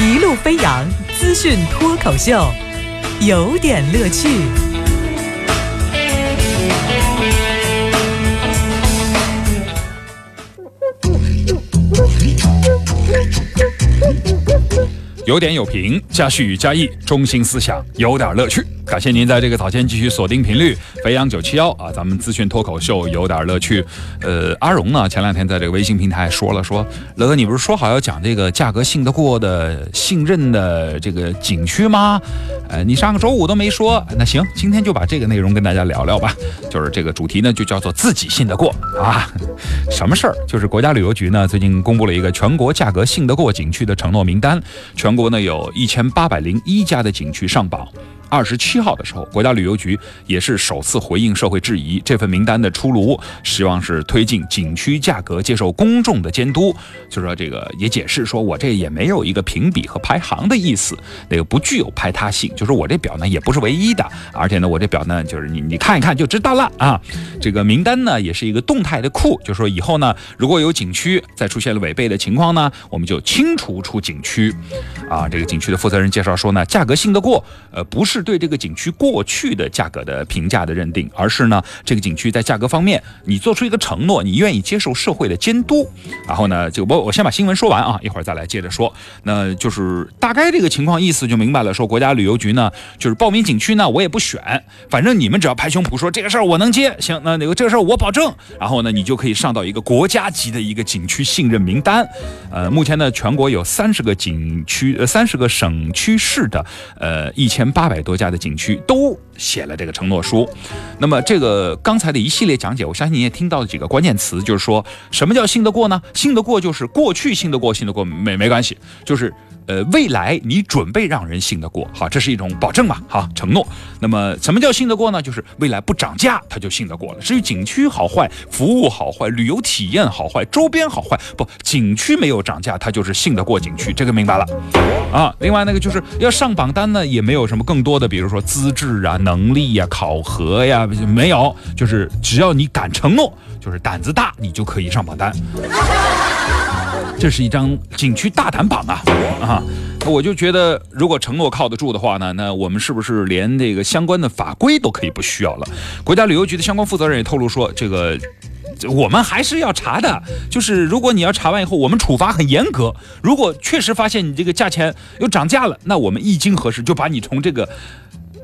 一路飞扬资讯脱口秀，有点乐趣。有点有评，加叙加意，中心思想有点乐趣。感谢您在这个早间继续锁定频率，飞扬九七幺啊，咱们资讯脱口秀有点乐趣。呃，阿荣呢，前两天在这个微信平台说了，说乐哥，你不是说好要讲这个价格信得过的、信任的这个景区吗？呃，你上个周五都没说，那行，今天就把这个内容跟大家聊聊吧。就是这个主题呢，就叫做自己信得过啊。什么事儿？就是国家旅游局呢，最近公布了一个全国价格信得过景区的承诺名单，全国呢有一千八百零一家的景区上榜。二十七号的时候，国家旅游局也是首次回应社会质疑，这份名单的出炉，希望是推进景区价格接受公众的监督。就说这个也解释说，我这也没有一个评比和排行的意思，那个不具有排他性。就是我这表呢也不是唯一的，而且呢我这表呢就是你你看一看就知道了啊。这个名单呢也是一个动态的库，就说以后呢如果有景区再出现了违背的情况呢，我们就清除出景区。啊，这个景区的负责人介绍说呢，价格信得过，呃不是。是对这个景区过去的价格的评价的认定，而是呢，这个景区在价格方面，你做出一个承诺，你愿意接受社会的监督。然后呢，就我我先把新闻说完啊，一会儿再来接着说。那就是大概这个情况意思就明白了。说国家旅游局呢，就是报名景区呢，我也不选，反正你们只要拍胸脯说这个事儿我能接，行，那那个这个事儿我保证。然后呢，你就可以上到一个国家级的一个景区信任名单。呃，目前呢，全国有三十个景区，呃，三十个省区市的，呃，一千八百。多家的景区都写了这个承诺书，那么这个刚才的一系列讲解，我相信你也听到了几个关键词，就是说什么叫信得过呢？信得过就是过去信得过，信得过没没关系，就是。呃，未来你准备让人信得过，好，这是一种保证嘛，好承诺。那么什么叫信得过呢？就是未来不涨价，他就信得过了。至于景区好坏、服务好坏、旅游体验好坏、周边好坏，不，景区没有涨价，它就是信得过景区，这个明白了啊。另外那个就是要上榜单呢，也没有什么更多的，比如说资质啊、能力呀、考核呀，没有，就是只要你敢承诺，就是胆子大，你就可以上榜单。这是一张景区大胆榜啊啊！我就觉得，如果承诺靠得住的话呢，那我们是不是连这个相关的法规都可以不需要了？国家旅游局的相关负责人也透露说，这个我们还是要查的，就是如果你要查完以后，我们处罚很严格。如果确实发现你这个价钱又涨价了，那我们一经核实就把你从这个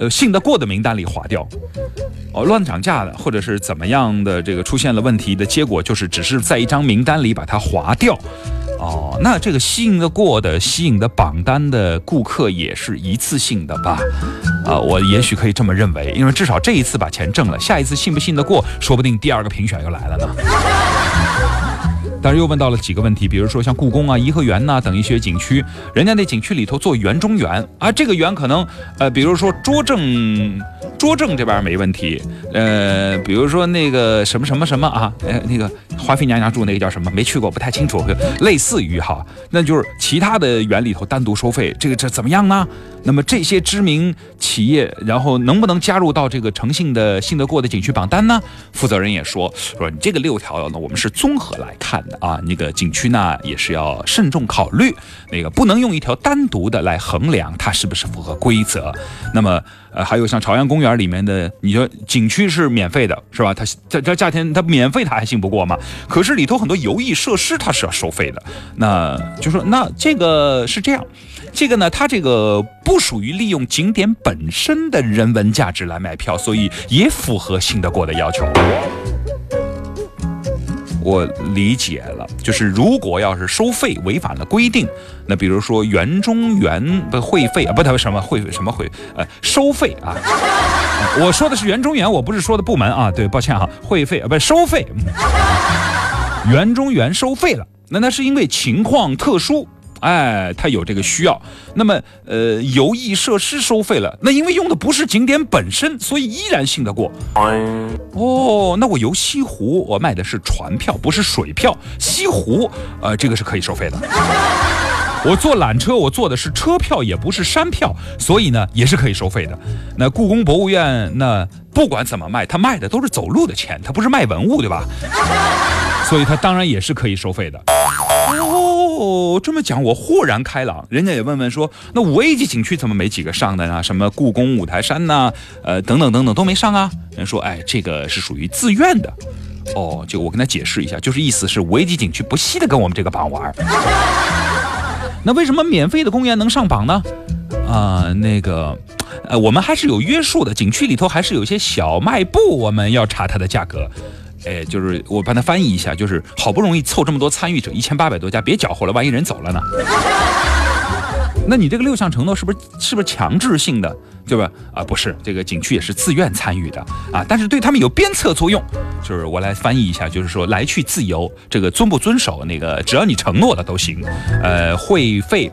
呃信得过的名单里划掉。哦，乱涨价的或者是怎么样的这个出现了问题的结果，就是只是在一张名单里把它划掉。哦，那这个吸引得过的、吸引的榜单的顾客也是一次性的吧？啊，我也许可以这么认为，因为至少这一次把钱挣了，下一次信不信得过，说不定第二个评选又来了呢。但是又问到了几个问题，比如说像故宫啊、颐和园呐等一些景区，人家那景区里头做园中园啊，这个园可能呃，比如说拙政拙政这边没问题，呃，比如说那个什么什么什么啊，呃，那个华妃娘娘住那个叫什么？没去过，不太清楚，类似于哈，那就是其他的园里头单独收费，这个这怎么样呢？那么这些知名企业，然后能不能加入到这个诚信的信得过的景区榜单呢？负责人也说说你这个六条呢，我们是综合来看的啊，那个景区呢也是要慎重考虑，那个不能用一条单独的来衡量它是不是符合规则。那么呃，还有像朝阳公园里面的，你说景区是免费的，是吧？它这这价钱它免费，它还信不过吗？可是里头很多游艺设施它是要收费的，那就说那这个是这样。这个呢，它这个不属于利用景点本身的人文价值来卖票，所以也符合信得过的要求。我理解了，就是如果要是收费违反了规定，那比如说园中园的会费啊，不他什么会什么会呃收费啊，我说的是园中园，我不是说的部门啊，对，抱歉哈，会费啊不收费，园中园收费了，那那是因为情况特殊。哎，他有这个需要，那么呃，游艺设施收费了，那因为用的不是景点本身，所以依然信得过。哦，那我游西湖，我卖的是船票，不是水票。西湖，呃，这个是可以收费的。我坐缆车，我坐的是车票，也不是山票，所以呢，也是可以收费的。那故宫博物院，那不管怎么卖，他卖的都是走路的钱，他不是卖文物，对吧？所以他当然也是可以收费的。哦。这么讲我豁然开朗。人家也问问说，那五 A 级景区怎么没几个上的呢？什么故宫、五台山呐，呃，等等等等都没上啊？人说，哎，这个是属于自愿的。哦，就我跟他解释一下，就是意思是五 A 级景区不稀得跟我们这个榜玩。那为什么免费的公园能上榜呢？啊，那个，呃，我们还是有约束的，景区里头还是有一些小卖部，我们要查它的价格。哎，就是我帮他翻译一下，就是好不容易凑这么多参与者，一千八百多家，别搅和了，万一人走了呢？那你这个六项承诺是不是是不是强制性的，对吧？啊，不是，这个景区也是自愿参与的啊，但是对他们有鞭策作用。就是我来翻译一下，就是说来去自由，这个遵不遵守那个，只要你承诺的都行。呃，会费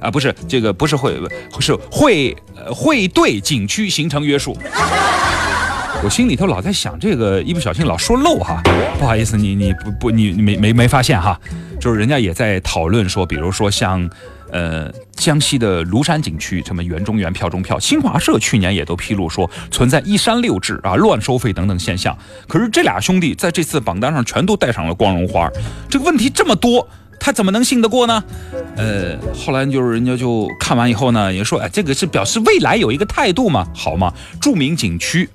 啊，不是这个，不是会，是会会对景区形成约束。我心里头老在想这个，一不小心老说漏哈，不好意思，你你不不你没没没发现哈？就是人家也在讨论说，比如说像。呃，江西的庐山景区，什么园中园、票中票，新华社去年也都披露说存在一山六制啊、乱收费等等现象。可是这俩兄弟在这次榜单上全都带上了光荣花，这个问题这么多，他怎么能信得过呢？呃，后来就是人家就看完以后呢，也说，哎，这个是表示未来有一个态度嘛，好嘛，著名景区。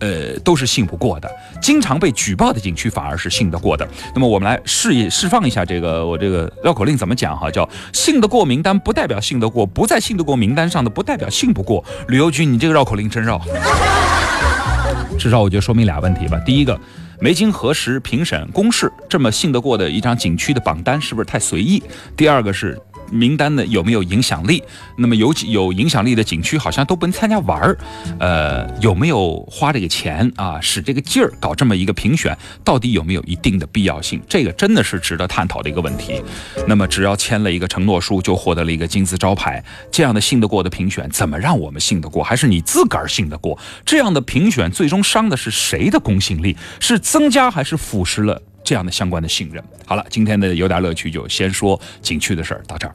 呃，都是信不过的，经常被举报的景区反而是信得过的。那么我们来试一释放一下这个我这个绕口令怎么讲哈？叫信得过名单不代表信得过，不在信得过名单上的不代表信不过。旅游局，你这个绕口令真绕。至少我觉得说明俩问题吧。第一个，没经核实评审公示，这么信得过的一张景区的榜单是不是太随意？第二个是。名单的有没有影响力？那么有有影响力的景区好像都不能参加玩儿，呃，有没有花这个钱啊，使这个劲儿搞这么一个评选，到底有没有一定的必要性？这个真的是值得探讨的一个问题。那么只要签了一个承诺书，就获得了一个金字招牌，这样的信得过的评选，怎么让我们信得过？还是你自个儿信得过？这样的评选最终伤的是谁的公信力？是增加还是腐蚀了？这样的相关的信任。好了，今天的有点乐趣就先说景区的事儿到这儿。